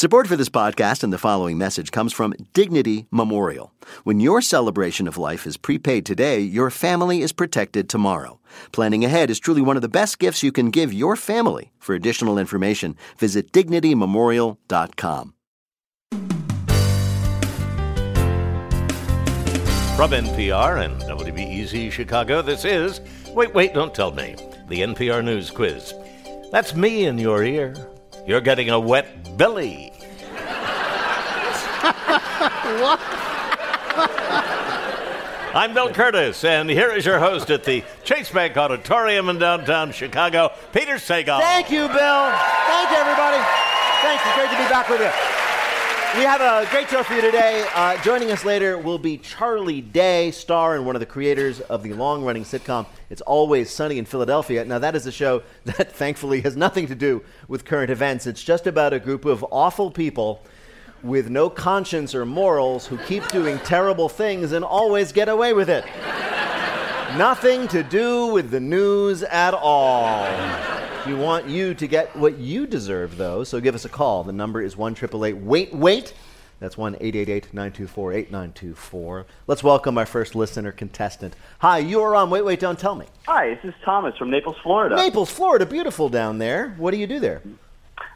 Support for this podcast and the following message comes from Dignity Memorial. When your celebration of life is prepaid today, your family is protected tomorrow. Planning ahead is truly one of the best gifts you can give your family. For additional information, visit dignitymemorial.com. From NPR and WBEZ Chicago, this is Wait, Wait, Don't Tell Me, the NPR News Quiz. That's me in your ear. You're getting a wet belly. what? I'm Bill Kurtis, and here is your host at the Chase Bank Auditorium in downtown Chicago, Peter Sagal. Thank you, Bill. Thank you, everybody. Thanks. It's great to be back with you. We have a great show for you today. Uh, joining us later will be Charlie Day, star and one of the creators of the long running sitcom It's Always Sunny in Philadelphia. Now, that is a show that thankfully has nothing to do with current events. It's just about a group of awful people with no conscience or morals who keep doing terrible things and always get away with it. Nothing to do with the news at all. We want you to get what you deserve, though, so give us a call. The number is 1 Wait, Wait. That's 1 924 8924. Let's welcome our first listener contestant. Hi, you are on Wait, Wait, Don't Tell Me. Hi, this is Thomas from Naples, Florida. Naples, Florida. Beautiful down there. What do you do there?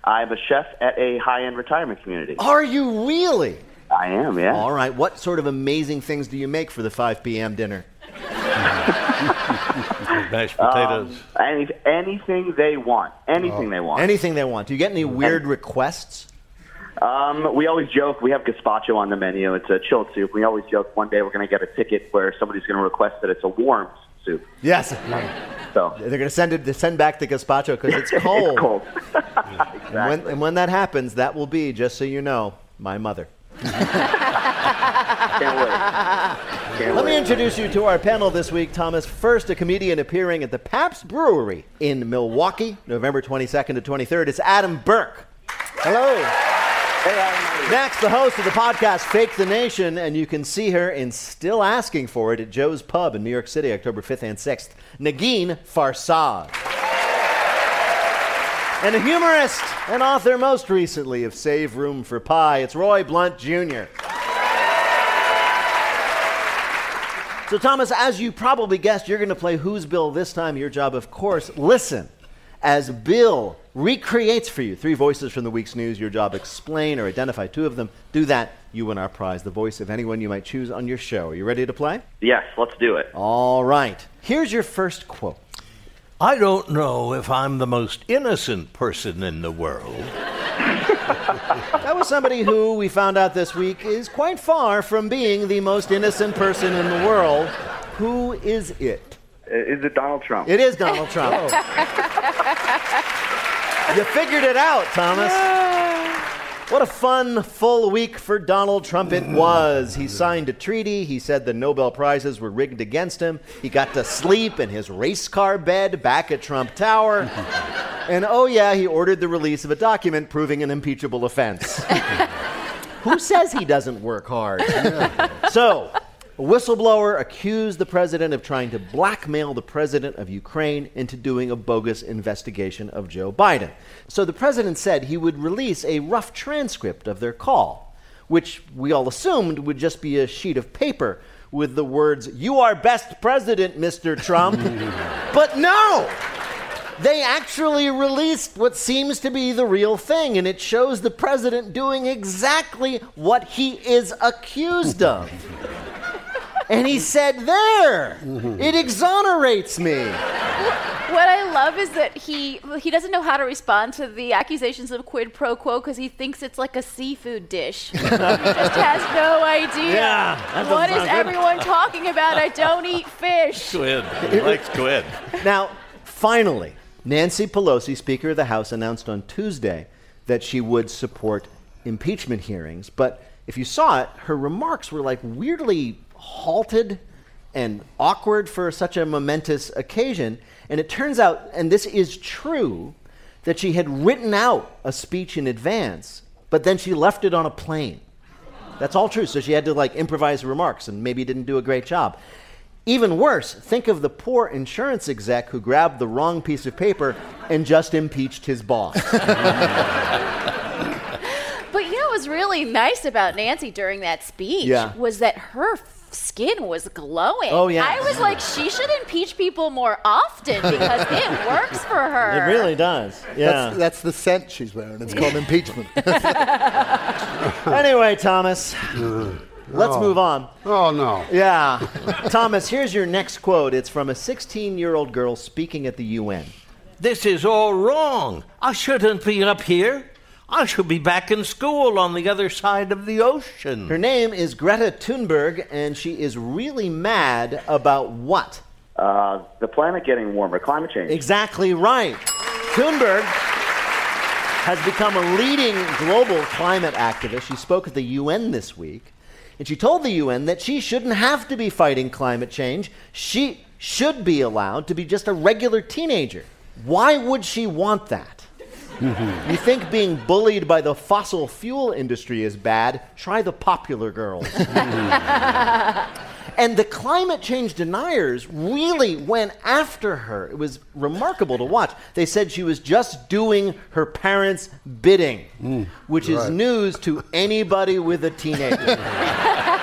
I'm a chef at a high end retirement community. Are you really? I am, yeah. All right. What sort of amazing things do you make for the 5 p.m. dinner? Mashed potatoes. Um, any, anything they want. Anything they want. Anything they want. Do you get any weird requests? Um, we always joke we have gazpacho on the menu. It's a chilled soup. We always joke one day we're going to get a ticket where somebody's going to request that it's a warm soup. Yes. So They're going to send it. Send back the gazpacho because it's cold. it's cold. And when, and when that happens, that will be, just so you know, my mother. Can't wait. Can't Let me introduce you to our panel this week, Thomas. First, a comedian appearing at the Pabst Brewery in Milwaukee, November 22nd to 23rd. It's Adam Burke. Hello. Hey, Adam. Next, the host of the podcast Fake the Nation, and you can see her in Still Asking for It at Joe's Pub in New York City, October 5th and 6th. Negin Farsad. And a humorist and author most recently of Save Room for Pie, it's Roy Blount Jr. So, Thomas, as you probably guessed, you're going to play Who's Bill this time. Your job, of course, listen as Bill recreates for you three voices from the week's news. Your job, explain or identify two of them. Do that, you win our prize, the voice of anyone you might choose on your show. Are you ready to play? Yes, let's do it. All right. Here's your first quote. I don't know if I'm the most innocent person in the world. That was somebody who we found out this week is quite far from being the most innocent person in the world. Who is it? Uh, is it Donald Trump? It is Donald Trump. you figured it out, Thomas. What a fun, full week for Donald Trump it mm. was. He signed a treaty. He said the Nobel Prizes were rigged against him. He got to sleep in his race car bed back at Trump Tower. And oh, yeah, he ordered the release of a document proving an impeachable offense. Who says he doesn't work hard? so, a whistleblower accused the president of trying to blackmail the president of Ukraine into doing a bogus investigation of Joe Biden. So, the president said he would release a rough transcript of their call, which we all assumed would just be a sheet of paper with the words, You are best president, Mr. Trump. but no! They actually released what seems to be the real thing, and it shows the president doing exactly what he is accused of. and he said, There, it exonerates me. What I love is that he he doesn't know how to respond to the accusations of quid pro quo because he thinks it's like a seafood dish. he just has no idea. Yeah, that what doesn't is sound good. everyone talking about? I don't eat fish. Squid. He likes squid. Now, finally, Nancy Pelosi, Speaker of the House, announced on Tuesday that she would support impeachment hearings. But if you saw it, her remarks were like weirdly halted and awkward for such a momentous occasion. And it turns out, and this is true, that she had written out a speech in advance, but then she left it on a plane. That's all true. So she had to like improvise remarks and maybe didn't do a great job. Even worse, think of the poor insurance exec who grabbed the wrong piece of paper and just impeached his boss. But you know what was really nice about Nancy during that speech Yeah. was that her skin was glowing. Oh, yeah. I was like, she should impeach people more often because it works for her. It really does. Yeah. That's, that's the scent she's wearing. It's called impeachment. anyway, Thomas, let's move on. Oh, oh, no. Yeah. Thomas, here's your next quote. It's from a 16 year old girl speaking at the UN. This is all wrong. I shouldn't be up here. I should be back in school on the other side of the ocean. Her name is Greta Thunberg, and she is really mad about what? Uh, the planet getting warmer, climate change. Exactly right. Thunberg has become a leading global climate activist. She spoke at the UN this week, and she told the UN that she shouldn't have to be fighting climate change. She should be allowed to be just a regular teenager. Why would she want that? Mm-hmm. you think being bullied by the fossil fuel industry is bad? Try the popular girls. Mm-hmm. And the climate change deniers really went after her. It was remarkable to watch. They said she was just doing her parents' bidding, mm. which is right. news to anybody with a teenager.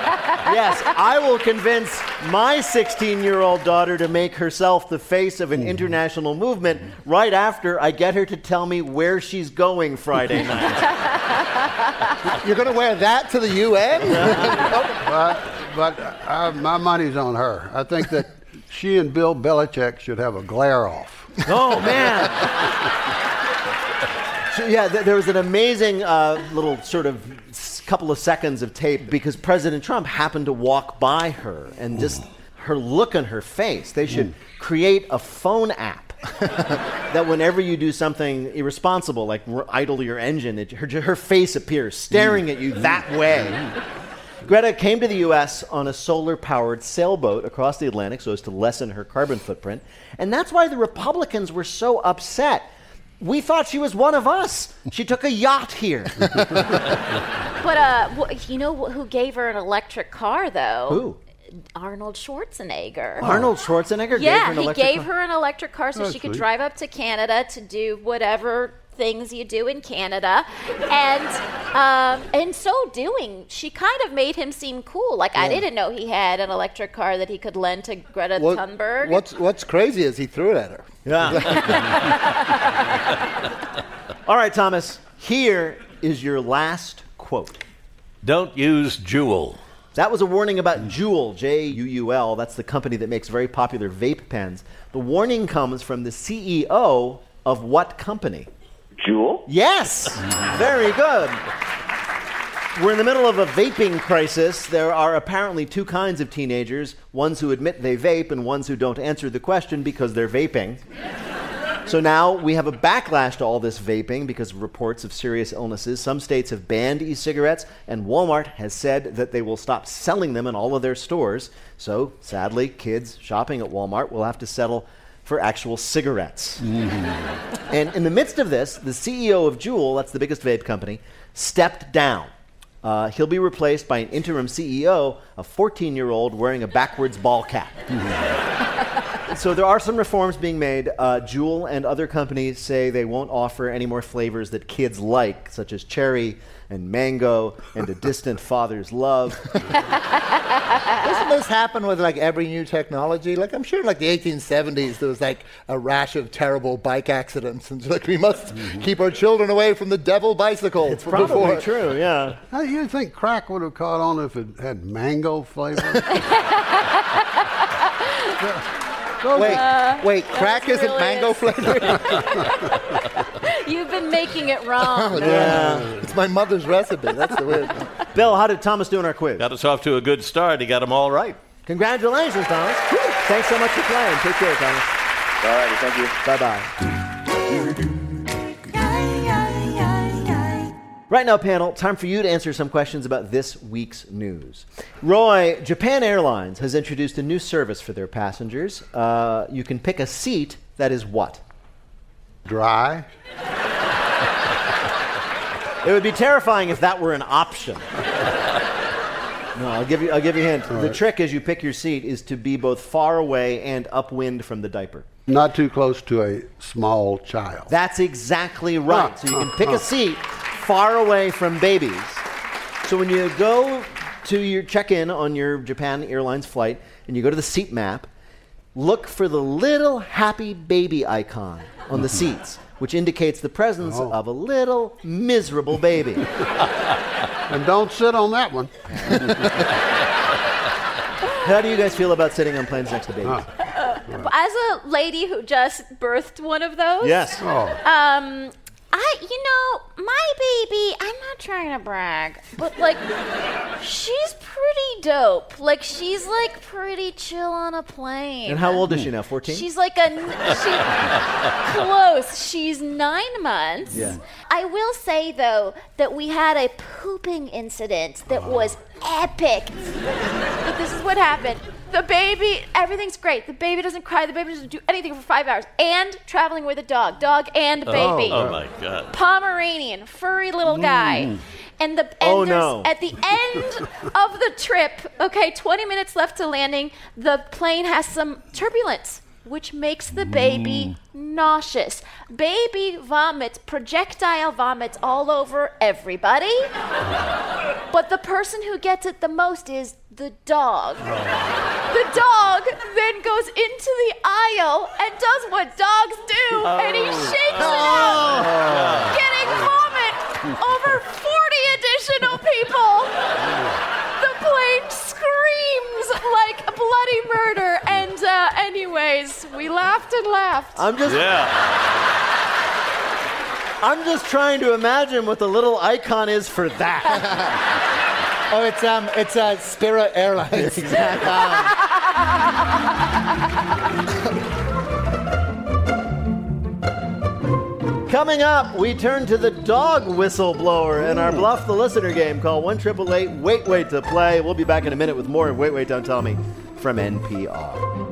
yes, I will convince my 16 year old daughter to make herself the face of an international movement right after I get her to tell me where she's going Friday night. You're going to wear that to the UN? But, but uh, my money's on her. I think that she and Bill Belichick should have a glare off. Oh man! so, yeah, th- there was an amazing uh, little sort of s- couple of seconds of tape because President Trump happened to walk by her and just her look on her face. They should create a phone app that whenever you do something irresponsible, like r- idle your engine, it, her, her face appears staring at you that way. Greta came to the U.S. on a solar powered sailboat across the Atlantic so as to lessen her carbon footprint. And that's why the Republicans were so upset. We thought she was one of us. She took a yacht here. But uh, you know who gave her an electric car though? Who? Arnold Schwarzenegger. Arnold Schwarzenegger gave her Yeah, an he gave car? her an electric car so That's she could sweet. drive up to Canada to do whatever things you do in Canada, and um, in so doing, she kind of made him seem cool. Like I didn't know he had an electric car that he could lend to Greta What- Thunberg. what's, what's crazy is he threw it at her. Yeah. All right, Thomas, here is your last quote. Don't use Juul. That was a warning about Juul, J U U L. That's the company that makes very popular vape pens. The warning comes from the CEO of what company? Juul? Yes! Very good. We're in the middle of a vaping crisis. There are apparently two kinds of teenagers ones who admit they vape and ones who don't answer the question because they're vaping. So now we have a backlash to all this vaping because of reports of serious illnesses. Some states have banned e cigarettes, and Walmart has said that they will stop selling them in all of their stores. So sadly, kids shopping at Walmart will have to settle for actual cigarettes. And in the midst of this, the CEO of Juul, that's the biggest vape company, stepped down. Uh, he'll be replaced by an interim CEO, a 14 year old wearing a backwards ball cap. so there are some reforms being made. Uh, Juul and other companies say they won't offer any more flavors that kids like, such as cherry and mango and a distant father's love. Doesn't this happen with like every new technology? Like I'm sure in like the 1870s there was like a rash of terrible bike accidents, and like we must keep our children away from the devil bicycle. It's before- probably true, yeah. How do you think crack would have caught on if it had mango flavor? Wait, wait, crack isn't really mango is. flavored? You've been making it wrong. Yeah. It's my mother's recipe. That's the weird. Bill, how did Thomas do in our quiz? Got us off to a good start. He got them all right. Congratulations, Thomas. Thanks so much for playing. Take care, Thomas. All righty, thank you. Bye bye Right now, panel, time for you to answer some questions about this week's news. Roy, Japan Airlines has introduced a new service for their passengers. Uh, you can pick a seat that is what? Dry. It would be terrifying if that were an option. No, I'll give you. I'll give you a hint. the trick as you pick your seat is to be both far away and upwind from the diaper. Not too close to a small child. That's exactly right. Huh, So you can pick huh. a seat far away from babies. So when you go to your check in on your Japan Airlines flight and you go to the seat map, look for the little happy baby icon on the seats, which indicates the presence of a little miserable baby. And don't sit on that one. How do you guys feel about sitting on planes next to babies? As a lady who just birthed one of those, Yes. Oh. Um, I, you know, my baby, I'm not trying to brag, but like, she's pretty dope. Like, she's like pretty chill on a plane. And how old is she now? 14? She's like a she, close. She's nine months. Yeah. I will say though that we had a pooping incident that oh. was epic. but this is what happened. The baby, everything's great. The baby doesn't cry. The baby doesn't do anything for five hours. And traveling with a dog, dog and oh, baby. Oh my God. Pomeranian, furry little guy. Mm. And the oh, and Oh, there's- no. at the end of the trip, okay, 20 minutes left to landing, the plane has some turbulence, which makes the baby mm. nauseous. Baby vomits, projectile vomits all over everybody. but the person who gets it the most is the dog. Oh. The dog then goes into the aisle and does what dogs do, and he oh. shakes it oh. out, getting vomit over 40 additional people. The plane screams like bloody murder, anyways, we laughed and laughed. I'm just Yeah. I'm just trying to imagine what the little icon is for that. Oh, it's um, it's uh, Spirit Airlines. Exactly. Coming up, we turn to the dog whistleblower in our Bluff the Listener game called 1 Wait Wait to Play. We'll be back in a minute with more of Wait Wait Don't Tell Me from NPR.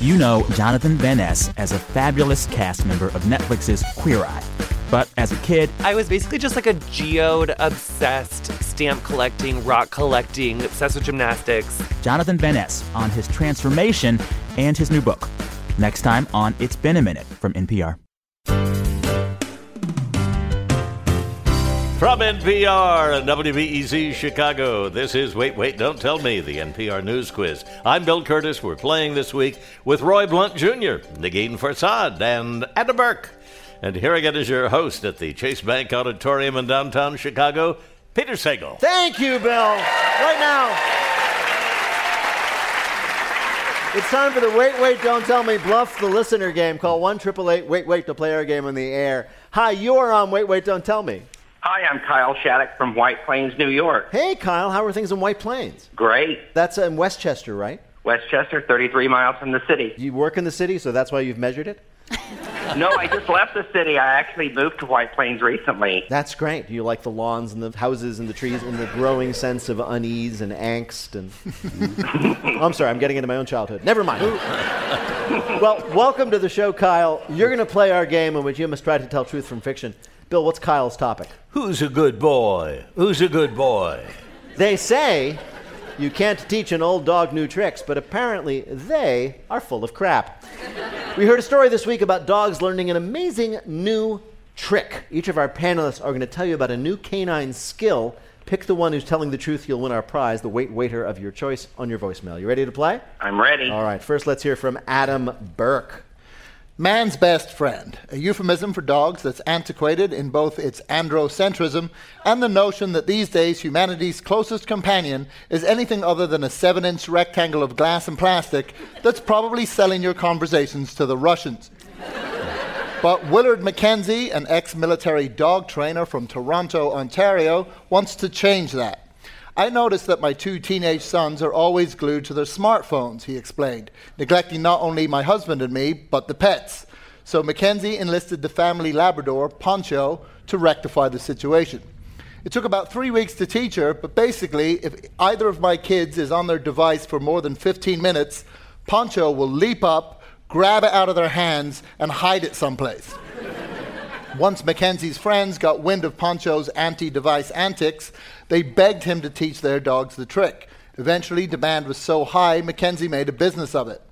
You know Jonathan Van Ness as a fabulous cast member of Netflix's Queer Eye. But as a kid, I was basically just like a geode obsessed, stamp collecting, rock collecting, obsessed with gymnastics. Jonathan Van Ness on his transformation and his new book. Next time on It's Been a Minute from NPR. From NPR and WBEZ Chicago, this is Wait, Wait, Don't Tell Me, the NPR News Quiz. I'm Bill Kurtis. We're playing this week with Roy Blount Jr., Negin Farsad, and Adam Burke. And here again is your host at the Chase Bank Auditorium in downtown Chicago, Peter Sagal. Thank you, Bill. Right now. It's time for the Wait, Wait, Don't Tell Me Bluff the Listener game. Call 1 Wait, Wait to play our game on the air. Hi, you're on Wait, Wait, Don't Tell Me. Hi, I'm Kyle Shattuck from White Plains, New York. Hey, Kyle, how are things in White Plains? Great. That's in Westchester, right? Westchester, 33 miles from the city. You work in the city, so that's why you've measured it? No, I just left the city. I actually moved to White Plains recently. That's great. Do you like the lawns and the houses and the trees and the growing sense of unease and angst and I'm sorry, I'm getting into my own childhood. Never mind. well, welcome to the show, Kyle. You're going to play our game in which you must try to tell truth from fiction. Bill, what's Kyle's topic? Who's a good boy? Who's a good boy? They say you can't teach an old dog new tricks, but apparently they are full of crap. We heard a story this week about dogs learning an amazing new trick. Each of our panelists are going to tell you about a new canine skill. Pick the one who's telling the truth, you'll win our prize, the wait waiter of your choice, on your voicemail. You ready to play? I'm ready. All right, first let's hear from Adam Burke. Man's best friend, a euphemism for dogs that's antiquated in both its androcentrism and the notion that these days humanity's closest companion is anything other than a seven inch rectangle of glass and plastic that's probably selling your conversations to the Russians. But Willard McKenzie, an ex military dog trainer from Toronto, Ontario, wants to change that. I noticed that my two teenage sons are always glued to their smartphones, he explained, neglecting not only my husband and me, but the pets. So Mackenzie enlisted the family Labrador, Poncho, to rectify the situation. It took about three weeks to teach her, but basically, if either of my kids is on their device for more than 15 minutes, Poncho will leap up, grab it out of their hands, and hide it someplace. Once Mackenzie's friends got wind of Poncho's anti device antics, they begged him to teach their dogs the trick. Eventually, demand was so high, Mackenzie made a business of it.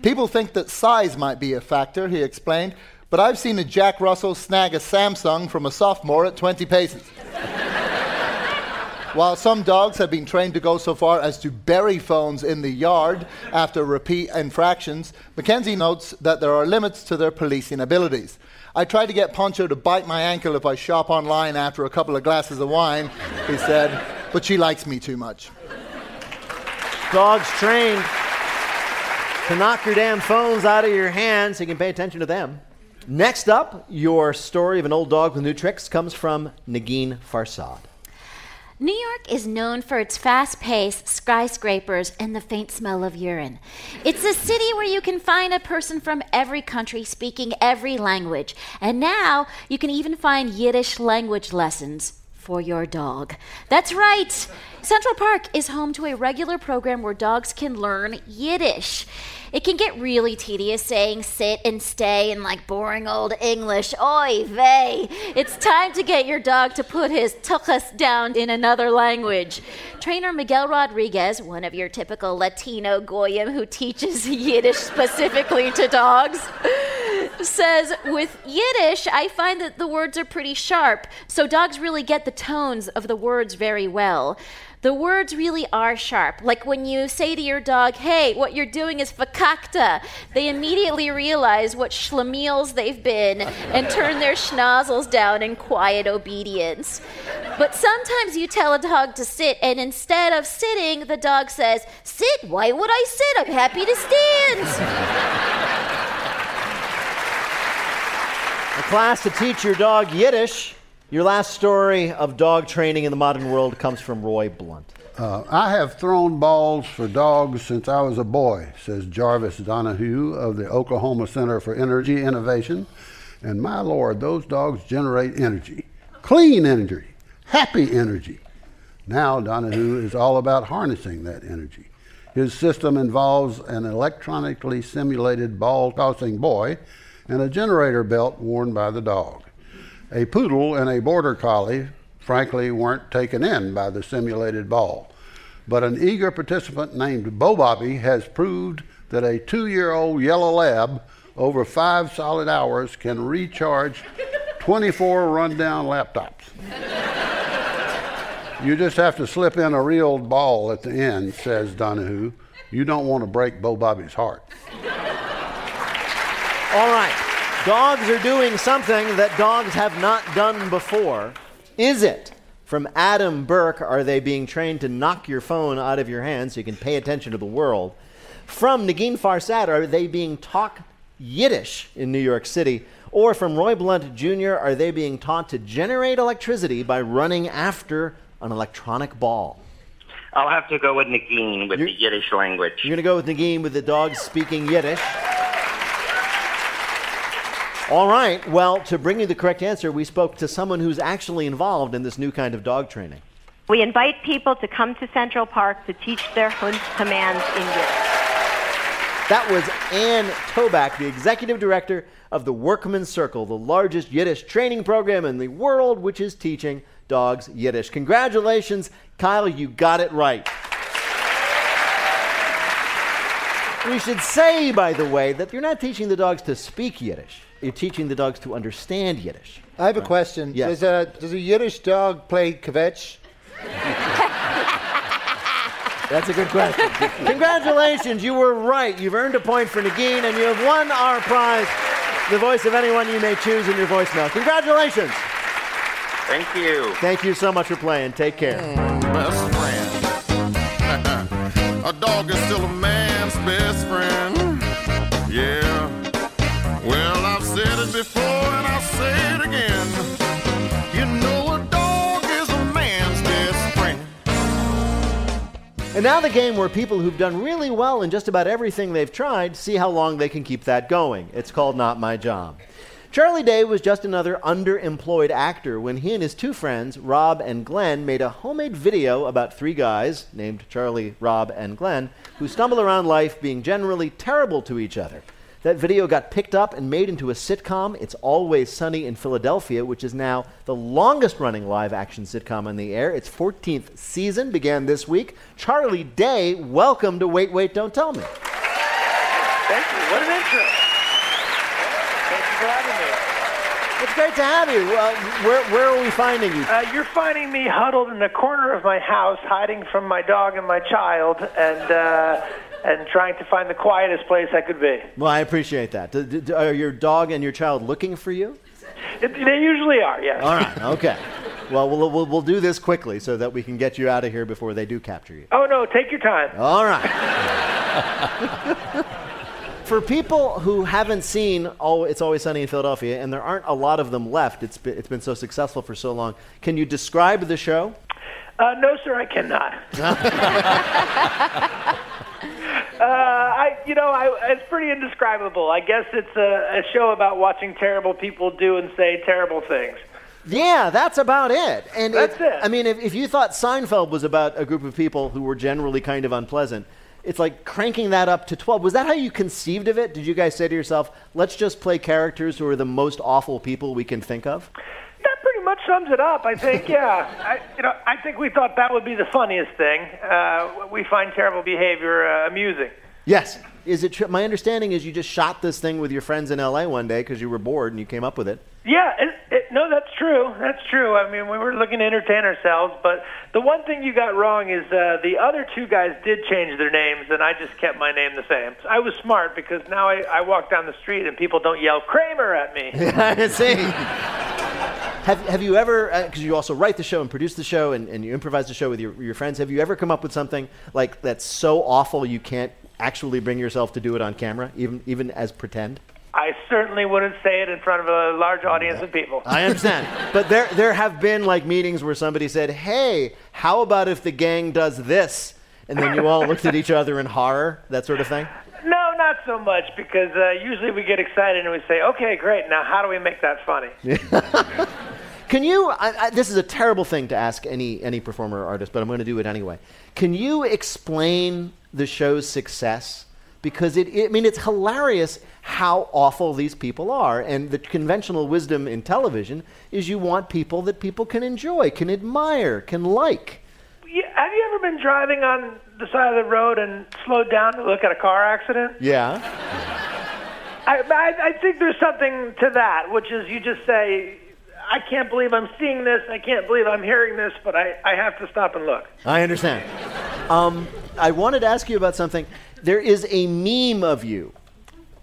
People think that size might be a factor, he explained, but I've seen a Jack Russell snag a Samsung from a sophomore at 20 paces. While some dogs have been trained to go so far as to bury phones in the yard after repeat infractions, Mackenzie notes that there are limits to their policing abilities. I tried to get Poncho to bite my ankle if I shop online after a couple of glasses of wine, he said, but she likes me too much. Dogs trained to knock your damn phones out of your hands so you can pay attention to them. Next up, your story of an old dog with new tricks comes from Negin Farsad. New York is known for its fast paced skyscrapers and the faint smell of urine. It's a city where you can find a person from every country speaking every language. And now you can even find Yiddish language lessons for your dog. That's right. Central Park is home to a regular program where dogs can learn Yiddish. It can get really tedious saying sit and stay in like boring old English. Oy vey. It's time to get your dog to put his tuchus down in another language. Trainer Miguel Rodriguez, one of your typical Latino goyim who teaches Yiddish specifically to dogs, says with Yiddish, I find that the words are pretty sharp, so dogs really get the tones of the words very well the words really are sharp. Like when you say to your dog, hey, what you're doing is fakakta, they immediately realize what schlemiels they've been and turn their schnozzles down in quiet obedience. But sometimes you tell a dog to sit, and instead of sitting, the dog says, Sit, why would I sit? I'm happy to stand. A class to teach your dog Yiddish. Your last story of dog training in the modern world comes from Roy Blount. Uh, I have thrown balls for dogs since I was a boy, says Jarvis Donahue of the Oklahoma Center for Energy Innovation. And my Lord, those dogs generate energy, clean energy, happy energy. Now, Donahue is all about harnessing that energy. His system involves an electronically simulated ball tossing boy and a generator belt worn by the dog. A poodle and a border collie, frankly, weren't taken in by the simulated ball. But an eager participant named Bo Bobby has proved that a two year old yellow lab over five solid hours can recharge 24 rundown laptops. you just have to slip in a real ball at the end, says Donahue. You don't want to break Bo Bobby's heart. All right. Dogs are doing something that dogs have not done before. Is it? From Adam Burke, are they being trained to knock your phone out of your hand so you can pay attention to the world? From Negin Farsad, are they being taught Yiddish in New York City? Or from Roy Blount Jr., are they being taught to generate electricity by running after an electronic ball? I'll have to go with Negin with You're- the Yiddish language. You're going to go with Negin with the dogs speaking Yiddish. All right. Well, to bring you the correct answer, we spoke to someone who's actually involved in this new kind of dog training. We invite people to come to Central Park to teach their Hund commands in Yiddish. That was Ann Toback, the executive director of the Workmen's Circle, the largest Yiddish training program in the world, which is teaching dogs Yiddish. Congratulations, Kyle, you got it right. We should say, by the way, that you're not teaching the dogs to speak Yiddish. You're teaching the dogs to understand Yiddish. I have a question. Yes. Does, a, does a Yiddish dog play kvetch? That's a good question. Congratulations, you were right. You've earned a point for Negin, and you have won our prize, the voice of anyone you may choose in your voicemail. Congratulations. Thank you. Thank you so much for playing. Take care. Mm. best friend. a dog is still a man's best friend. Mm. Yeah. And now the game where people who've done really well in just about everything they've tried see how long they can keep that going. It's called Not My Job. Charlie Day was just another underemployed actor when he and his two friends, Rob and Glenn, made a homemade video about three guys named Charlie, Rob, and Glenn who stumble around life being generally terrible to each other. That video got picked up and made into a sitcom. It's Always Sunny in Philadelphia, which is now the longest running live action sitcom on the air. Its 14th season began this week. Charlie Day, welcome to Wait, Wait, Don't Tell Me. Thank you. What an intro. Thank you for having me. It's great to have you. Uh, where, where are we finding you? Uh, you're finding me huddled in the corner of my house, hiding from my dog and my child, and uh, and trying to find the quietest place I could be. Well, I appreciate that. Are your dog and your child looking for you? It, they usually are, yes. All right, okay. Well, we'll, we'll, we'll do this quickly so that we can get you out of here before they do capture you. Oh no, take your time. All right. For people who haven't seen oh, It's Always Sunny in Philadelphia, and there aren't a lot of them left, it's been, it's been so successful for so long, can you describe the show? Uh, no, sir, I cannot. uh, I, you know, I, it's pretty indescribable. I guess it's a, a show about watching terrible people do and say terrible things. Yeah, that's about it. And That's it. I mean, if, if you thought Seinfeld was about a group of people who were generally kind of unpleasant, it's like cranking that up to 12. Was that how you conceived of it? Did you guys say to yourself, let's just play characters who are the most awful people we can think of? Much sums it up. I think, yeah. I, you know, I think we thought that would be the funniest thing. Uh, we find terrible behavior uh, amusing. Yes. Is it tr- my understanding is you just shot this thing with your friends in LA one day because you were bored and you came up with it. Yeah, it, it, no, that's true. That's true. I mean, we were looking to entertain ourselves, but the one thing you got wrong is uh, the other two guys did change their names, and I just kept my name the same. I was smart because now I, I walk down the street and people don't yell Kramer at me. I see. Have, have you ever, because you also write the show and produce the show and, and you improvise the show with your, your friends, have you ever come up with something like that's so awful you can't actually bring yourself to do it on camera, even, even as pretend? I certainly wouldn't say it in front of a large audience of people. I understand. but there, there have been like meetings where somebody said, hey, how about if the gang does this? And then you all looked at each other in horror, that sort of thing? No, not so much because uh, usually we get excited and we say, "Okay, great. Now, how do we make that funny?" Can you? I, I, this is a terrible thing to ask any any performer or artist, but I'm going to do it anyway. Can you explain the show's success? Because it, it, I mean, it's hilarious how awful these people are, and the conventional wisdom in television is you want people that people can enjoy, can admire, can like. Yeah, have you ever been driving on the side of the road and slowed down to look at a car accident? Yeah. I, I, I think there's something to that, which is you just say, I can't believe I'm seeing this, I can't believe I'm hearing this, but I, I have to stop and look. I understand. Um, I wanted to ask you about something. There is a meme of you,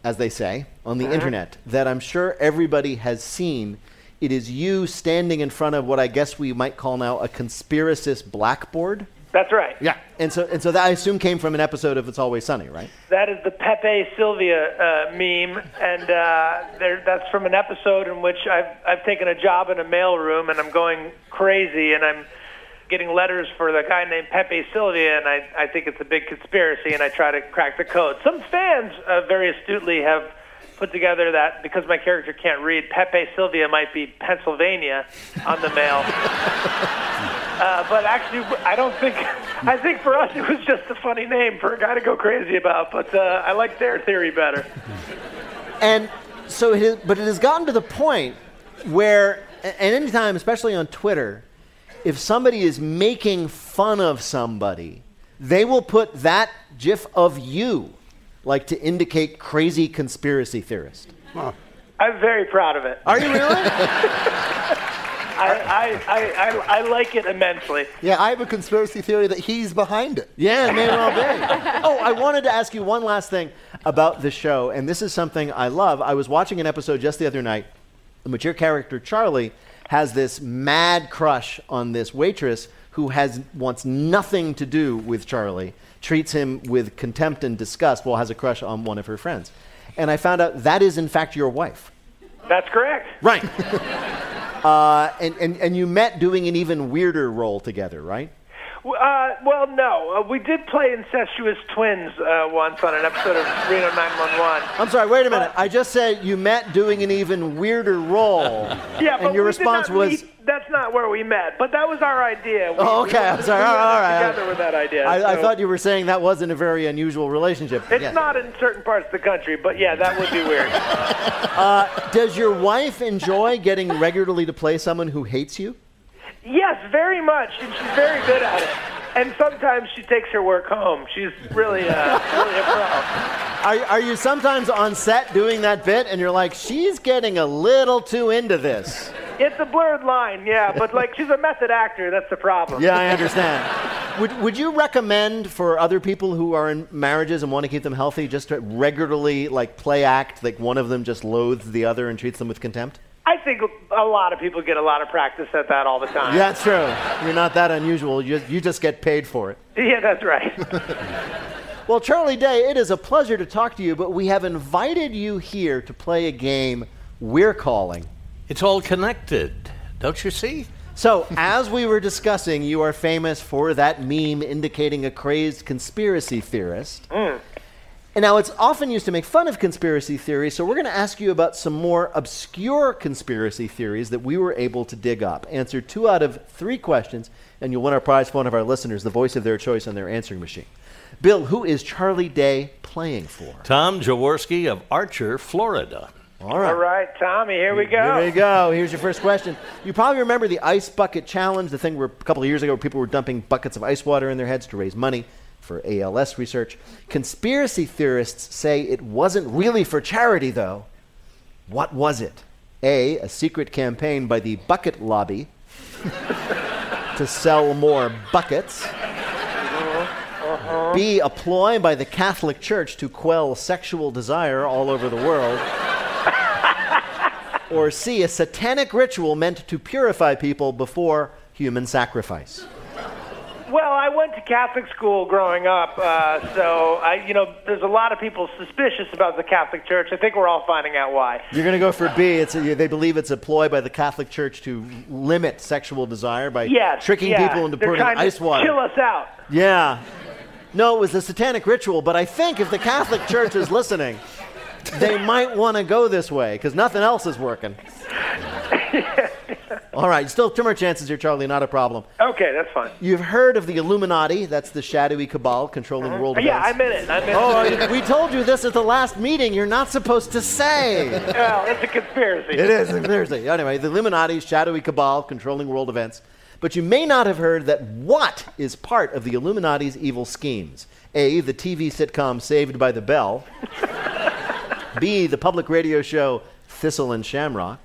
as they say, on the Uh-huh. internet that I'm sure everybody has seen. It is you standing in front of what I guess we might call now a conspiracist blackboard. That's right. Yeah. And so, and so that I assume came from an episode of It's Always Sunny, right? That is the Pepe Sylvia uh, meme, and uh, there, that's from an episode in which I've I've taken a job in a mailroom and I'm going crazy and I'm getting letters for the guy named Pepe Sylvia, and I I think it's a big conspiracy, and I try to crack the code. Some fans uh, very astutely have put together that because my character can't read, Pepe Sylvia might be Pennsylvania on the mail. Uh, but actually, I don't think. I think for us, it was just a funny name for a guy to go crazy about. But uh, I like their theory better. And so, it is, but it has gotten to the point where, a- and anytime, especially on Twitter, if somebody is making fun of somebody, they will put that GIF of you, like to indicate crazy conspiracy theorist. I'm very proud of it. Are you really? I, I, I, I, I like it immensely. Yeah, I have a conspiracy theory that he's behind it. Yeah, it may well be. oh, I wanted to ask you one last thing about the show, and this is something I love. I was watching an episode just the other night in which your character, Charlie, has this mad crush on this waitress who has wants nothing to do with Charlie, treats him with contempt and disgust while has a crush on one of her friends. And I found out that is, in fact, your wife. That's correct. Right. uh, and, and, and you met doing an even weirder role together, right? Uh, well, no. Uh, we did play incestuous twins uh, once on an episode of Reno 911. I'm sorry, wait a minute. I just said you met doing an even weirder role. Yeah, but and your we response was. meet- that's not where we met, but that was our idea. We, Oh, okay. I'm sorry. We All right. up All right. Together with that idea. I, I thought you were saying that wasn't a very unusual relationship. It's not in certain parts of the country, but yeah, that would be weird. Uh, does your wife enjoy getting regularly to play someone who hates you? Yes, very much, and she's very good at it. And sometimes she takes her work home. She's really, uh, really a pro. Are, are you sometimes on set doing that bit and you're like, she's getting a little too into this? It's a blurred line, yeah, but like she's a method actor. That's the problem. Yeah, I understand. would, would you recommend for other people who are in marriages and want to keep them healthy just to regularly like play act like one of them just loathes the other and treats them with contempt? I think a lot of people get a lot of practice at that all the time. Yeah, that's true. You're not that unusual. You, you just get paid for it. Yeah, that's right. Well, Charlie Day, it is a pleasure to talk to you, but we have invited you here to play a game we're calling. It's all connected, don't you see? So, as we were discussing, you are famous for that meme indicating a crazed conspiracy theorist. Mm. And now it's often used to make fun of conspiracy theories, so we're going to ask you about some more obscure conspiracy theories that we were able to dig up. Answer two out of three questions, and you'll win our prize for one of our listeners, the voice of their choice on their answering machine. Bill, who is Charlie Day playing for? Tom Jaworski of Archer, Florida. All right. All right, Tommy, here we go. Here we go. Here's your first question. You probably remember the ice bucket challenge, the thing where a couple of years ago where people were dumping buckets of ice water in their heads to raise money for ALS research. Conspiracy theorists say it wasn't really for charity, though. What was it? A, a secret campaign by the Bucket Lobby to sell more buckets. B, a ploy by the Catholic Church to quell sexual desire all over the world. or C, a satanic ritual meant to purify people before human sacrifice. Well, I went to Catholic school growing up, uh, so I, you know, there's a lot of people suspicious about the Catholic Church. I think we're all finding out why. You're going to go for B. It's a, they believe it's a ploy by the Catholic Church to limit sexual desire by Yes, tricking yeah. people into They're putting ice water. Chill us out. Yeah. No, it was a satanic ritual, but I think if the Catholic Church is listening, they might want to go this way because nothing else is working. All right, still two more chances here, Charlie, not a problem. Okay, that's fine. You've heard of the Illuminati, that's the shadowy cabal controlling world Uh, yeah, events. I'm in it. I'm in Oh, it. we told you this at the last meeting. You're not supposed to say. well, it's a conspiracy. It is a conspiracy. Anyway, the Illuminati, shadowy cabal controlling world events. But you may not have heard that what is part of the Illuminati's evil schemes? A, the TV sitcom Saved by the Bell. B, the public radio show Thistle and Shamrock.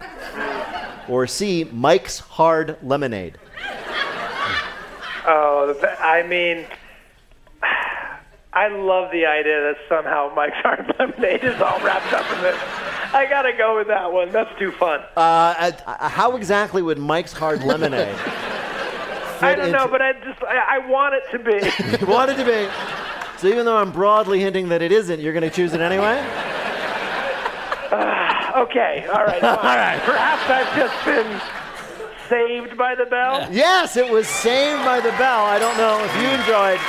Or C, Mike's Hard Lemonade. Oh, I mean, I love the idea that somehow Mike's Hard Lemonade is all wrapped up in this. I gotta go with that one. That's too fun. Uh, uh, how exactly would Mike's Hard Lemonade I don't know, but I just I, I want it to be. you want it to be. So even though I'm broadly hinting that it isn't, you're to choose it anyway? okay, all right. all right. Perhaps I've just been saved by the bell. Yes, it was Saved by the Bell. I don't know if you enjoyed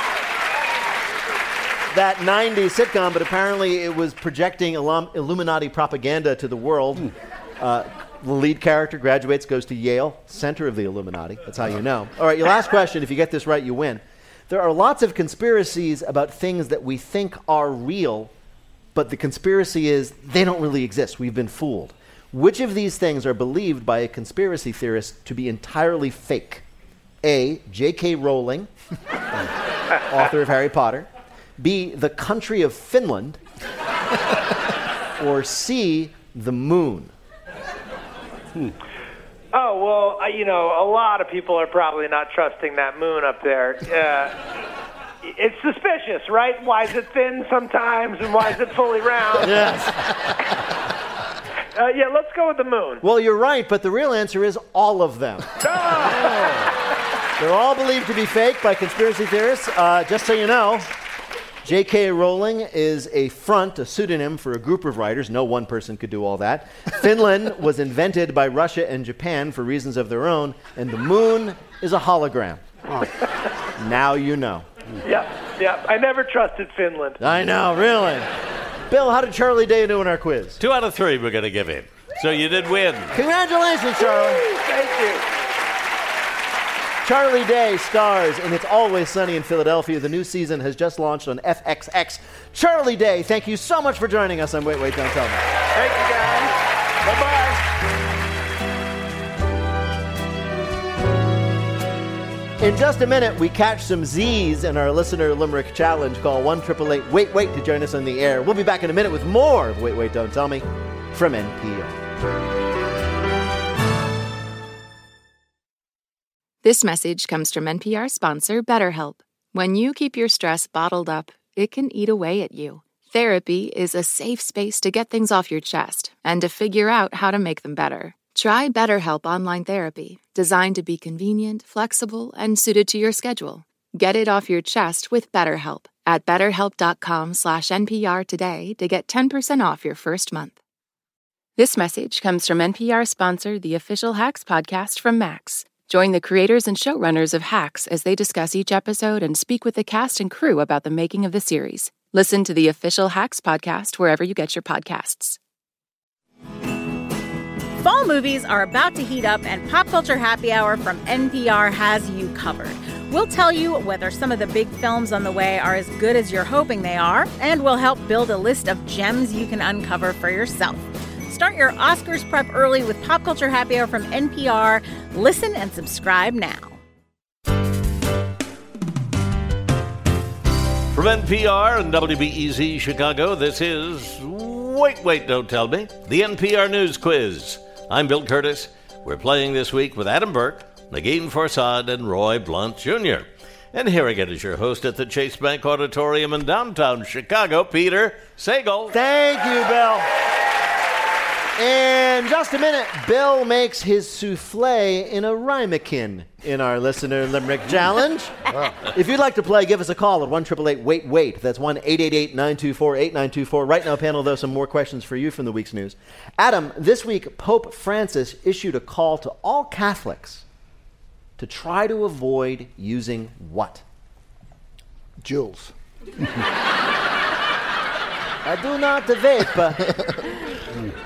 that 90s sitcom, but apparently it was projecting Illum- Illuminati propaganda to the world. Uh, the lead character graduates, goes to Yale, center of the Illuminati. That's how you know. All right, your last question. If you get this right, you win. There are lots of conspiracies about things that we think are real, but the conspiracy is they don't really exist. We've been fooled. Which of these things are believed by a conspiracy theorist to be entirely fake? A. J.K. Rowling, author of Harry Potter. B. The country of Finland. or C. The moon. Oh well, you know, a lot of people are probably not trusting that moon up there. Uh, it's suspicious, right? Why is it thin sometimes, and why is it fully round? Yes. Uh, yeah, let's go with the moon. Well, you're right, but the real answer is all of them. They're all believed to be fake by conspiracy theorists. Uh, just so you know, J.K. Rowling is a front, a pseudonym for a group of writers. No one person could do all that. Finland was invented by Russia and Japan for reasons of their own, and the moon is a hologram. Now you know. Yeah, yeah. I never trusted Finland. I know, really. Bill, how did Charlie Day do in our quiz? Two out of three we're going to give him. So you did win. Congratulations, Charlie. Thank you. Charlie Day stars in It's Always Sunny in Philadelphia. The new season has just launched on FXX. Charlie Day, thank you so much for joining us on Wait, Wait, Don't Tell Me. Thank you, guys. Bye In just a minute, we catch some Z's in our listener limerick challenge. Call 1 Wait Wait to join us on the air. We'll be back in a minute with more of Wait Wait Don't Tell Me from NPR. This message comes from NPR sponsor BetterHelp. When you keep your stress bottled up, it can eat away at you. Therapy is a safe space to get things off your chest and to figure out how to make them better. Try BetterHelp Online Therapy, designed to be convenient, flexible, and suited to your schedule. Get it off your chest with BetterHelp at betterhelp.com slash NPR today to get 10% off your first month. This message comes from NPR sponsor, the official Hacks podcast from Max. Join the creators and showrunners of Hacks as they discuss each episode and speak with the cast and crew about the making of the series. Listen to the official Hacks podcast wherever you get your podcasts. Fall movies are about to heat up, and Pop Culture Happy Hour from NPR has you covered. We'll tell you whether some of the big films on the way are as good as you're hoping they are, and we'll help build a list of gems you can uncover for yourself. Start your Oscars prep early with Pop Culture Happy Hour from NPR. Listen and subscribe now. From NPR and WBEZ Chicago, this is Wait, Wait, Don't Tell Me, the NPR News Quiz. I'm Bill Kurtis. We're playing this week with Adam Burke, Negin Farsad, and Roy Blount Jr. And here again is your host at the Chase Bank Auditorium in downtown Chicago, Peter Sagal. Thank you, Bill. In just a minute, Bill makes his souffle in a rhymekin in our listener limerick challenge. If you'd like to play, give us a call at 1 Wait Wait. That's 1 924 8924. Right now, panel, though, some more questions for you from the week's news. Adam, this week, Pope Francis issued a call to all Catholics to try to avoid using what? Juuls. I do not vape.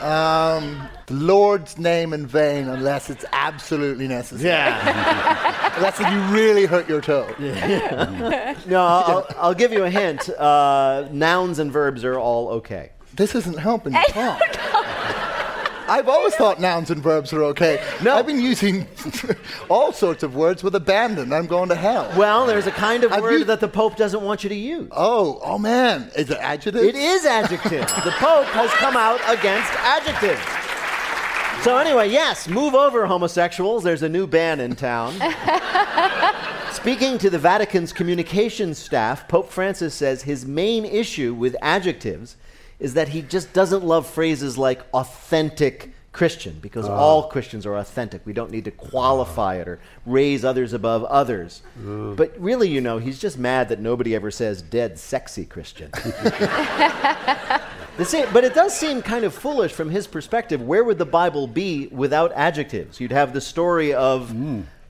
Um, the Lord's name in vain unless it's absolutely necessary. Yeah. unless you really hurt your toe. Yeah. no, I'll, I'll give you a hint. Uh, nouns and verbs are all okay. This isn't helping you talk. I've always thought nouns and verbs are okay. No. I've been using all sorts of words with abandon. I'm going to hell. Well, there's a kind of I've word used- that the Pope doesn't want you to use. Oh, oh man. Is it adjective? It is adjective. the Pope has come out against adjectives. So anyway, yes, move over, homosexuals. There's a new ban in town. Speaking to the Vatican's communications staff, Pope Francis says his main issue with adjectives is that he just doesn't love phrases like authentic Christian because Ah. all Christians are authentic. We don't need to qualify it or raise others above others. Ugh. But really, you know, he's just mad that nobody ever says dead sexy Christian. The sa- but it does seem kind of foolish from his perspective. Where would the Bible be without adjectives? You'd have the story of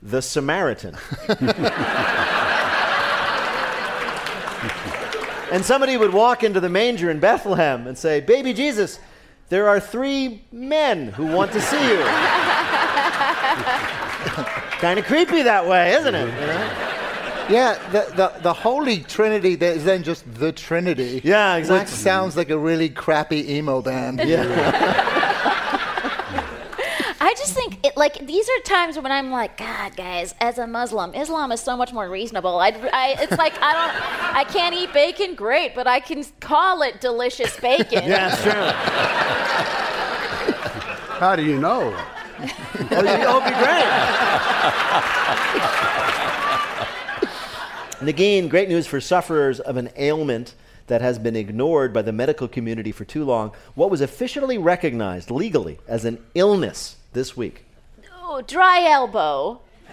the Samaritan. and somebody would walk into the manger in Bethlehem and say, Baby Jesus, there are three men who want to see you. kind of creepy that way, isn't it? You know? Yeah, the, the, the Holy Trinity that is then just the Trinity. Yeah, exactly. Which exactly. sounds like a really crappy emo band. Yeah. I just think it like these are times when I'm like, God, guys, as a Muslim, Islam is so much more reasonable. I, I it's like I don't, I can't eat bacon, great, but I can call it delicious bacon. Yeah, it's true. How do you know? Oh, you- it'd be great. Negin, great news for sufferers of an ailment that has been ignored by the medical community for too long. What was officially recognized legally as an illness this week? Oh, dry elbow.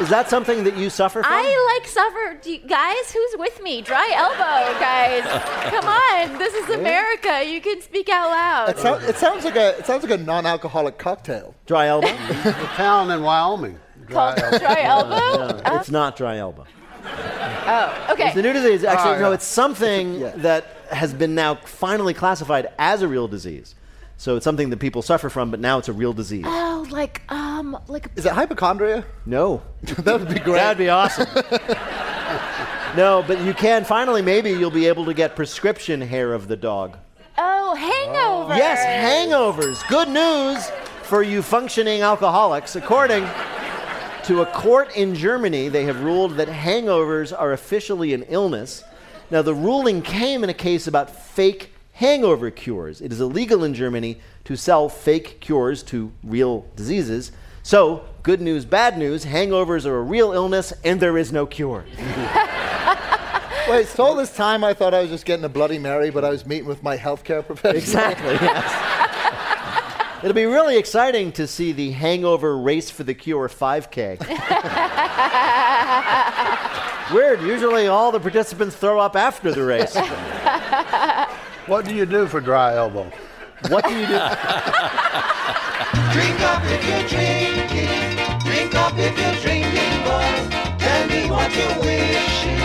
Is that something that you suffer from? I like suffer. Do you, guys, who's with me? Dry elbow, guys. Come on, this is America. You can speak out loud. It, sound, it sounds like a it sounds like a non-alcoholic cocktail. Dry elbow. the town in Wyoming. called dry elbow? No, it's not dry elbow. Oh, okay. It's a new disease. Actually, Ah, no, yeah. it's something that has been now finally classified as a real disease. So it's something that people suffer from, but now it's a real disease. Oh, like um, like Is it hypochondria? No. that would be great. That'd be awesome. no, but you can finally, maybe you'll be able to get prescription hair of the dog. oh, hangover. Yes, hangovers. Good news for you functioning alcoholics. According to a court in Germany, they have ruled that hangovers are officially an illness. Now, the ruling came in a case about fake hangover cures. It is illegal in Germany to sell fake cures to real diseases. So, good news, bad news hangovers are a real illness and there is no cure. Wait, so all this time I thought I was just getting a Bloody Mary, but I was meeting with my healthcare professional. Exactly, yes. It'll be really exciting to see the Hangover Race for the Cure 5K. Weird. Usually all the participants throw up after the race. What do you do for dry elbow? What do you do? Drink up if you're drinking. Drink up if you're drinking, boys. Tell me what you're wishing.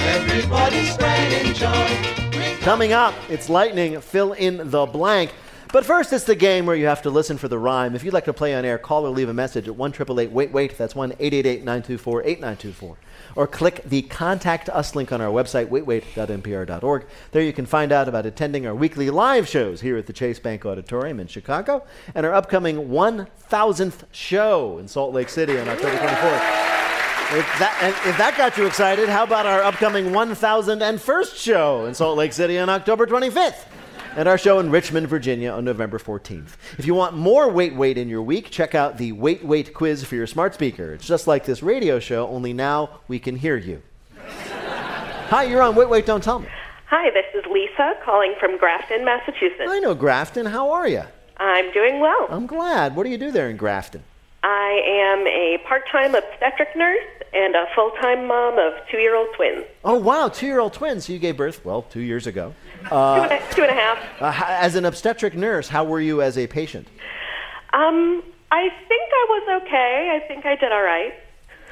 Everybody's spreading joy. Coming up, it's lightning. Fill in the blank. But first, it's the game where you have to listen for the rhyme. If you'd like to play on air, call or leave a message at 1 wait wait. That's 1 924 8924. Or click the Contact Us link on our website, waitwait.npr.org. There you can find out about attending our weekly live shows here at the Chase Bank Auditorium in Chicago and our upcoming 1000th show in Salt Lake City on October 24th. If that, if that got you excited, how about our upcoming 1001st show in Salt Lake City on October 25th? And our show in Richmond, Virginia on November 14th. If you want more Wait Wait in your week, check out the Wait Wait quiz for your smart speaker. It's just like this radio show, only now we can hear you. Hi, you're on Wait Wait, Don't Tell Me. Hi, this is Lisa calling from Grafton, Massachusetts. I know Grafton. How are you? I'm doing well. I'm glad. What do you do there in Grafton? I am a part-time obstetric nurse and a full-time mom of two-year-old twins. Oh, wow, two year old twins. So you gave birth, well, two years ago. two, Uh, and a, two and a half. uh, as an obstetric nurse, how were you as a patient? Um, I think I was okay. I think I did all right.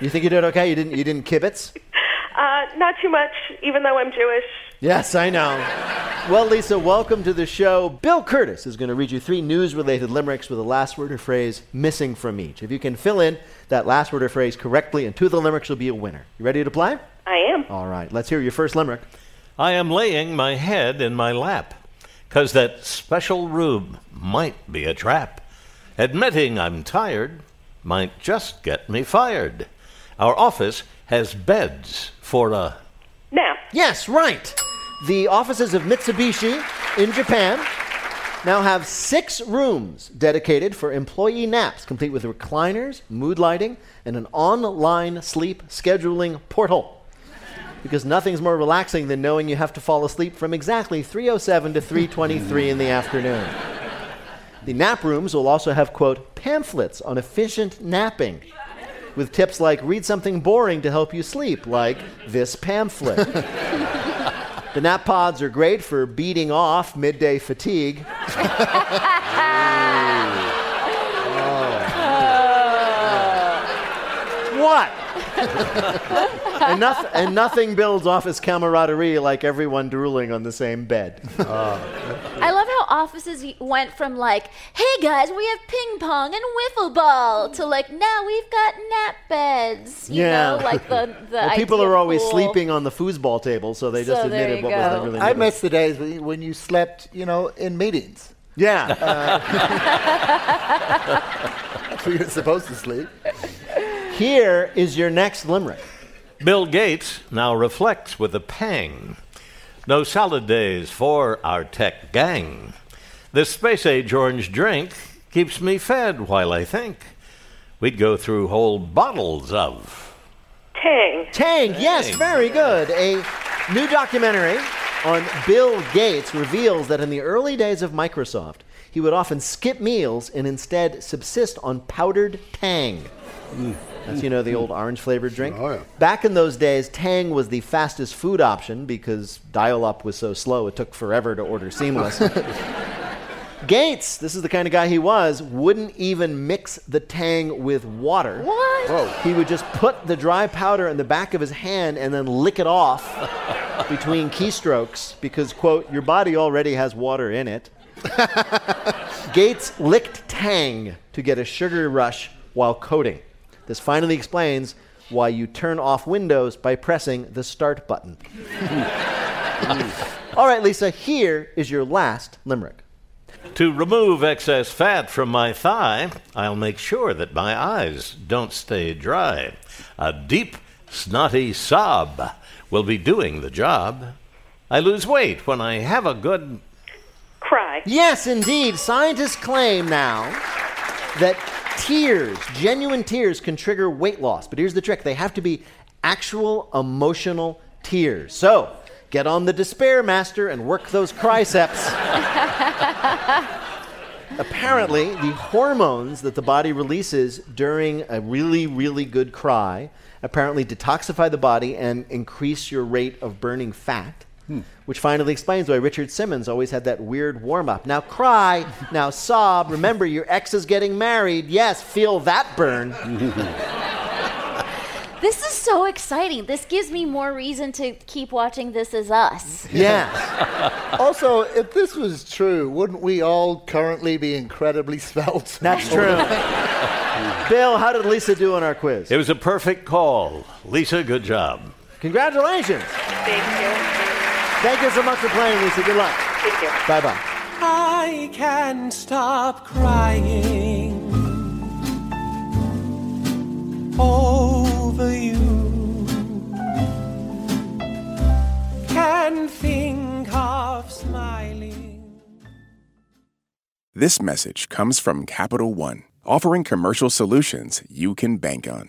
You think you did okay? You didn't. You didn't kibitz. Uh, not too much, even though I'm Jewish. Yes, I know. Well, Lisa, welcome to the show. Bill Kurtis is going to read you three news-related limericks with a last word or phrase missing from each. If you can fill in that last word or phrase correctly, and two of the limericks will be a winner. You ready to play? I am. All right. Let's hear your first limerick. I am laying my head in my lap, 'cause that special room might be a trap. Admitting I'm tired might just get me fired. Our office has beds for a. nap. Yes, right. The offices of Mitsubishi in Japan now have six rooms dedicated for employee naps, complete with recliners, mood lighting, and an online sleep scheduling portal. Because nothing's more relaxing than knowing you have to fall asleep from exactly 3:07 to 3:23 in the afternoon. The nap rooms will also have quote pamphlets on efficient napping with tips like read something boring to help you sleep like this pamphlet. the nap pods are great for beating off midday fatigue. What? and, noth- and nothing builds office camaraderie like everyone drooling on the same bed. I love how offices went from like, "Hey guys, we have ping pong and wiffle ball," to like, "Now we've got nap beds." You yeah, know, like the the well, people idea are always cool. sleeping on the foosball table, so they just So admitted you what was go. really I needed. miss the days when you- when you slept, you know, in meetings. Yeah. Uh, That's where you're supposed to sleep. Here is your next limerick. Bill Gates now reflects with a pang. No salad days for our tech gang. This space age orange drink keeps me fed while I think. We'd go through whole bottles of. Tang. Tang, yes, very good. A new documentary on Bill Gates reveals that in the early days of Microsoft, he would often skip meals and instead subsist on powdered Tang. Hmm. That's, you know, the old orange flavored drink. Oh, yeah. Back in those days, Tang was the fastest food option because dial up was so slow it took forever to order seamless. Gates, this is the kind of guy he was, wouldn't even mix the tang with water. What? He would just put the dry powder in the back of his hand and then lick it off between keystrokes because, quote, your body already has water in it. Gates licked tang to get a sugar rush while coding. This finally explains why you turn off Windows by pressing the start button. All right, Lisa, here is your last limerick. To remove excess fat from my thigh, I'll make sure that my eyes don't stay dry. A deep, snotty sob will be doing the job. I lose weight when I have a good. Cry. Yes, indeed. Scientists claim now that tears, genuine tears, can trigger weight loss. But here's the trick they have to be actual emotional tears. So, get on the despair master and work those triceps. Apparently, the hormones that the body releases during a really, really good cry apparently detoxify the body and increase your rate of burning fat. Which finally explains why Richard Simmons always had that weird warm up. Now cry, now sob. Remember, your ex is getting married. Yes, feel that burn. This is so exciting. This gives me more reason to keep watching This Is Us. Yeah. also, if this was true, wouldn't we all currently be incredibly svelte? That's true. Bill, how did Lisa do on our quiz? It was a perfect call. Lisa, good job. Congratulations. Thank you. Thank you so much for playing, Lisa. Good luck. Thank you. Bye bye. I can't stop crying over you. Can't think of smiling. This message comes from Capital One, offering commercial solutions you can bank on.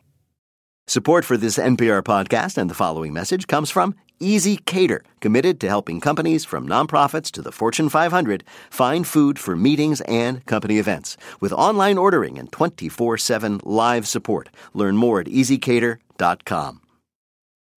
Support for this NPR podcast and the following message comes from ezCater, committed to helping companies from nonprofits to the Fortune 500 find food for meetings and company events. With online ordering and 24 7 live support. Learn more at ezcater.com.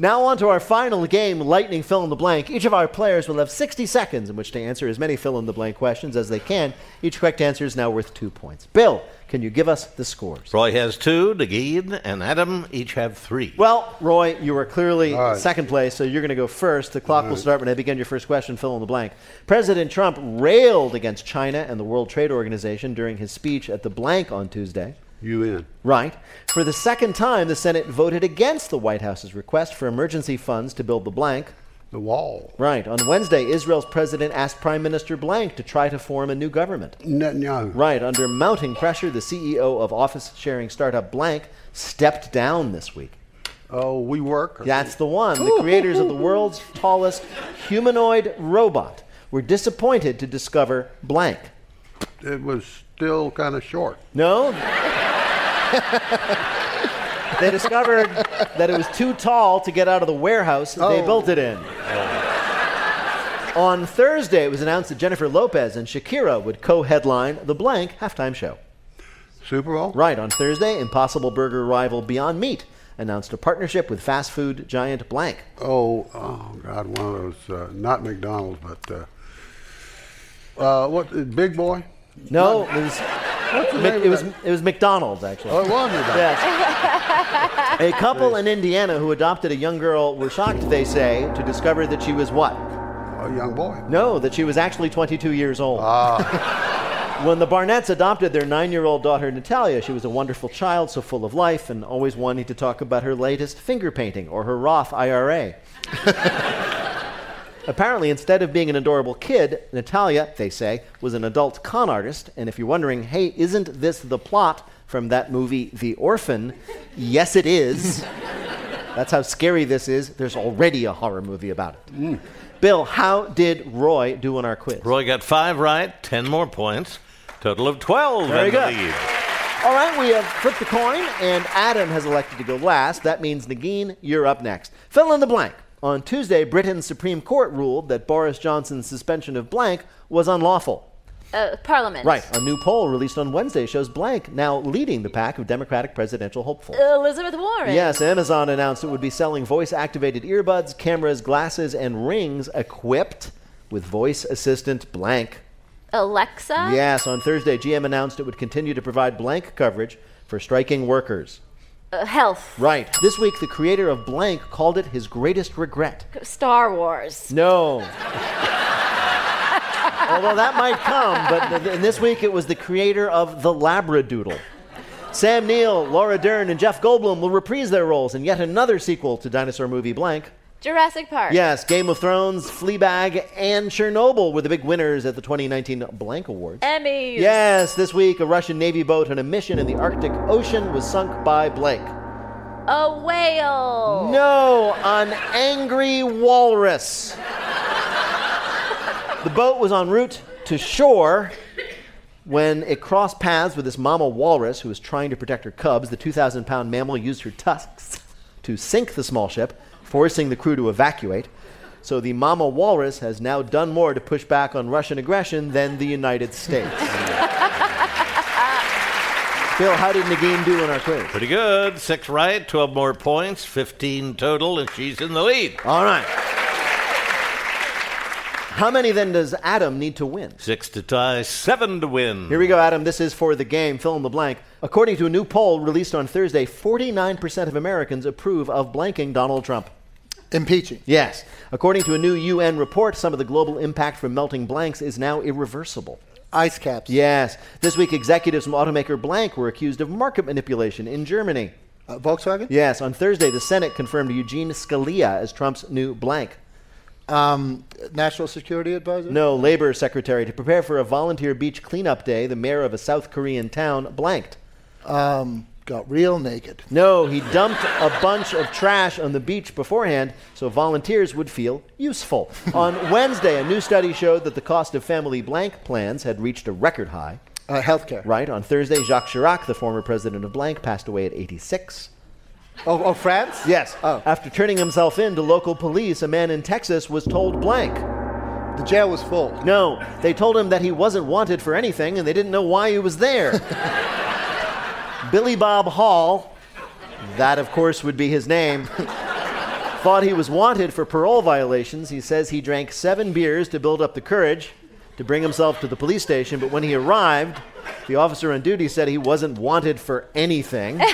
Now, on to our final game, Lightning Fill in the Blank. Each of our players will have 60 seconds in which to answer as many fill in the blank questions as they can. Each correct answer is now worth two points. Bill, can you give us the scores? Roy has two, Negin and Adam each have three. Well, Roy, you are clearly All right. second place, so you're going to go first. The clock will start when I begin your first question. Fill in the blank. President Trump railed against China and the World Trade Organization during his speech at the blank on Tuesday. UN. Right. For the second time, the Senate voted against the White House's request for emergency funds to build the blank. The wall. Right. On Wednesday, Israel's president asked Prime Minister blank to try to form a new government. Netanyahu. Right. Under mounting pressure, the CEO of office sharing startup blank stepped down this week. Oh, WeWork. That's the one. The creators of the world's tallest humanoid robot were disappointed to discover blank. It was still kind of short. No. They discovered that it was too tall to get out of the warehouse that they Oh. built it in. On Thursday, it was announced that Jennifer Lopez and Shakira would co headline the blank halftime show. Super Bowl? Right. On Thursday, Impossible Burger rival Beyond Meat announced a partnership with fast food giant blank. Oh, oh God, one of those, uh, not McDonald's, but uh, uh, what, Big Boy? No, it was, Mc- name it of was that? it was McDonald's actually. Oh, it was McDonald's. Yes. A couple in Indiana who adopted a young girl were shocked, they say, to discover that she was what? A young boy. No, that she was actually 22 years old. Ah. when the Barnetts adopted their nine year old daughter, Natalia, she was a wonderful child, so full of life, and always wanting to talk about her latest finger painting or her Roth IRA. Apparently, instead of being an adorable kid, Natalia, they say, was an adult con artist. And if you're wondering, hey, isn't this the plot from that movie, The Orphan? Yes, it is. That's how scary this is. There's already a horror movie about it. Mm. Bill, how did Roy do on our quiz? Roy got five right, 10 more points. Total of 12 Very in the good. lead. All right, we have flipped the coin, and Adam has elected to go last. That means Negin, you're up next. Fill in the blank. On Tuesday, Britain's Supreme Court ruled that Boris Johnson's suspension of blank was unlawful. Uh, Parliament. Right. A new poll released on Wednesday shows blank now leading the pack of Democratic presidential hopefuls. Elizabeth Warren. Yes, Amazon announced it would be selling voice activated earbuds, cameras, glasses, and rings equipped with voice assistant blank. Alexa. Yes, on Thursday, GM announced it would continue to provide blank coverage for striking workers. Uh, health. Right. This week, the creator of blank called it his greatest regret. Star Wars. No. Although that might come, but th- th- this week it was the creator of The Labradoodle. Sam Neill, Laura Dern, and Jeff Goldblum will reprise their roles in yet another sequel to dinosaur movie Blank. Jurassic Park. Yes, Game of Thrones, Fleabag, and Chernobyl were the big winners at the 2019 Blank Awards. Emmys. Yes, this week a Russian Navy boat on a mission in the Arctic Ocean was sunk by Blake. A whale. No, an angry walrus. the boat was en route to shore when it crossed paths with this mama walrus who was trying to protect her cubs. The 2,000 pound mammal used her tusks to sink the small ship, forcing the crew to evacuate. So the mama walrus has now done more to push back on Russian aggression than the United States. Bill, how did Negin do in our quiz? Pretty good. Six right, 12 more points, 15 total, and she's in the lead. All right. How many then does Adam need to win? Six to tie, seven to win. Here we go, Adam. This is for the game. Fill in the blank. According to a new poll released on Thursday, 49% of Americans approve of blanking Donald Trump. Impeaching. Yes. According to a new UN report, some of the global impact from melting blanks is now irreversible. Ice caps. Yes. This week, executives from automaker Blank were accused of market manipulation in Germany. Uh, Volkswagen? Yes. On Thursday, the Senate confirmed Eugene Scalia as Trump's new blank. Um, National Security Advisor? No, Labor Secretary. To prepare for a volunteer beach cleanup day, the mayor of a South Korean town blanked. Um, got real naked. No, he dumped a bunch of trash on the beach beforehand so volunteers would feel useful. on Wednesday, a new study showed that the cost of family blank plans had reached a record high. Uh, healthcare. Right. On Thursday, Jacques Chirac, the former president of blank, passed away at 86. Oh, oh France? Yes. Oh. After turning himself in to local police, a man in Texas was told blank. The jail was full. No, they told him that he wasn't wanted for anything and they didn't know why he was there. Billy Bob Hall, that of course would be his name, thought he was wanted for parole violations. He says he drank seven beers to build up the courage to bring himself to the police station, but when he arrived, the officer on duty said he wasn't wanted for anything.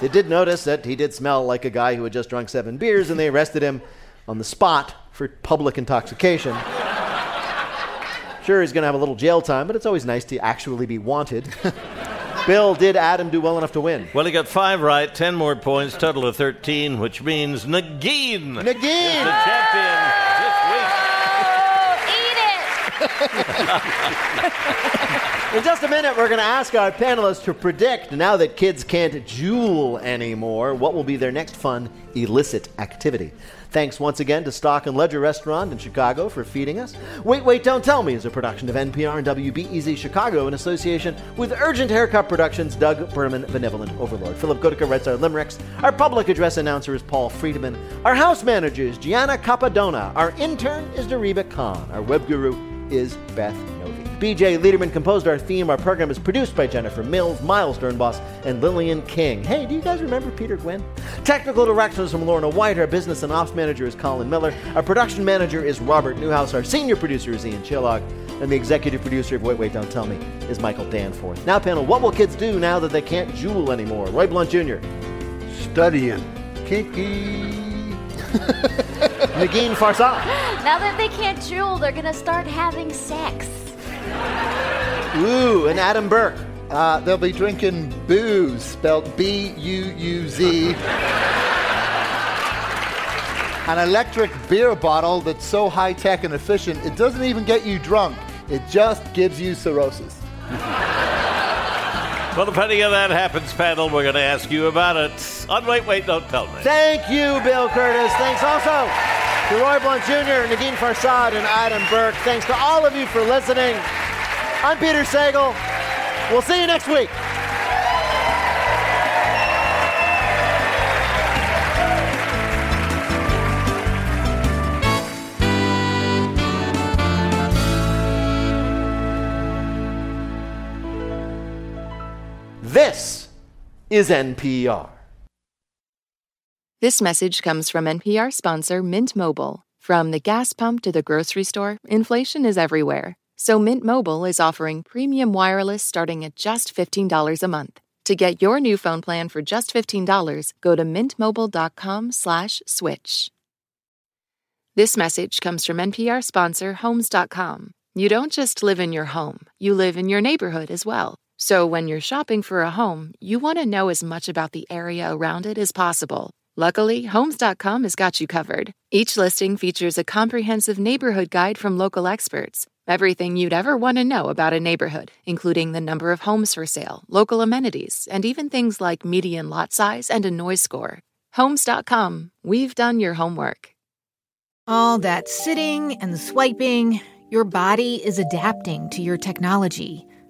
They did notice that he did smell like a guy who had just drunk seven beers, and they arrested him on the spot for public intoxication. Sure, he's going to have a little jail time, but it's always nice to actually be wanted. Bill, did Adam do well enough to win? Well, he got five right, 10 more points, total of 13, which means Negin Negin! is the champion this week. Oh, eat it! In just a minute, we're going to ask our panelists to predict, now that kids can't Juul anymore, what will be their next fun illicit activity. Thanks once again to Stock and Ledger Restaurant in Chicago for feeding us. Wait, Wait, Don't Tell Me is a production of NPR and WBEZ Chicago in association with Urgent Haircut Productions, Doug Berman, Benevolent Overlord. Philipp Goedicke writes our limericks. Our public address announcer is Paul Friedman. Our house manager is Gianna Capadona. Our intern is Dariba Khan. Our web guru is Beth Novey. BJ Liederman composed our theme. Our program is produced by Jennifer Mills, Miles Sternboss, and Lillian King. Hey, do you guys remember Peter Gwinn? Technical directions from Lorna White. Our business and ops manager is Colin Miller. Our production manager is Robert Newhouse. Our senior producer is Ian Chillag. And the executive producer of Wait, Wait, Don't Tell Me is Michael Danforth. Now, panel, what will kids do now that they can't Juul anymore? Roy Blount Jr. Studying. Kinky. Negin Farsad. Now that they can't jewel, they're gonna start having sex. Ooh, and Adam Burke. Uh, they'll be drinking booze, spelled B U U Z. An electric beer bottle that's so high tech and efficient, it doesn't even get you drunk. It just gives you cirrhosis. Well, depending on that happens, panel, we're going to ask you about it on Wait, Wait, Don't Tell Me. Thank you, Bill Kurtis. Thanks also to Roy Blount Jr., Negin Farsad, and Adam Burke. Thanks to all of you for listening. I'm Peter Sagal. We'll see you next week. This is NPR. This message comes from NPR sponsor Mint Mobile. From the gas pump to the grocery store, inflation is everywhere. So Mint Mobile is offering premium wireless starting at just $15 a month. To get your new phone plan for just $15, go to mintmobile.com/switch. This message comes from NPR sponsor Homes.com. You don't just live in your home, you live in your neighborhood as well. So when you're shopping for a home, you want to know as much about the area around it as possible. Luckily, Homes.com has got you covered. Each listing features a comprehensive neighborhood guide from local experts. Everything you'd ever want to know about a neighborhood, including the number of homes for sale, local amenities, and even things like median lot size and a noise score. Homes.com, we've done your homework. All that sitting and swiping, your body is adapting to your technology.